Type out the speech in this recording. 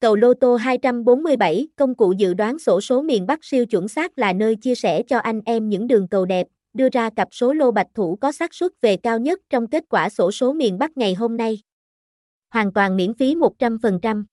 Cầu lô tô 247, công cụ dự đoán sổ số miền Bắc siêu chuẩn xác là nơi chia sẻ cho anh em những đường cầu đẹp, đưa ra cặp số lô bạch thủ có xác suất về cao nhất trong kết quả sổ số miền Bắc ngày hôm nay. Hoàn toàn miễn phí 100%.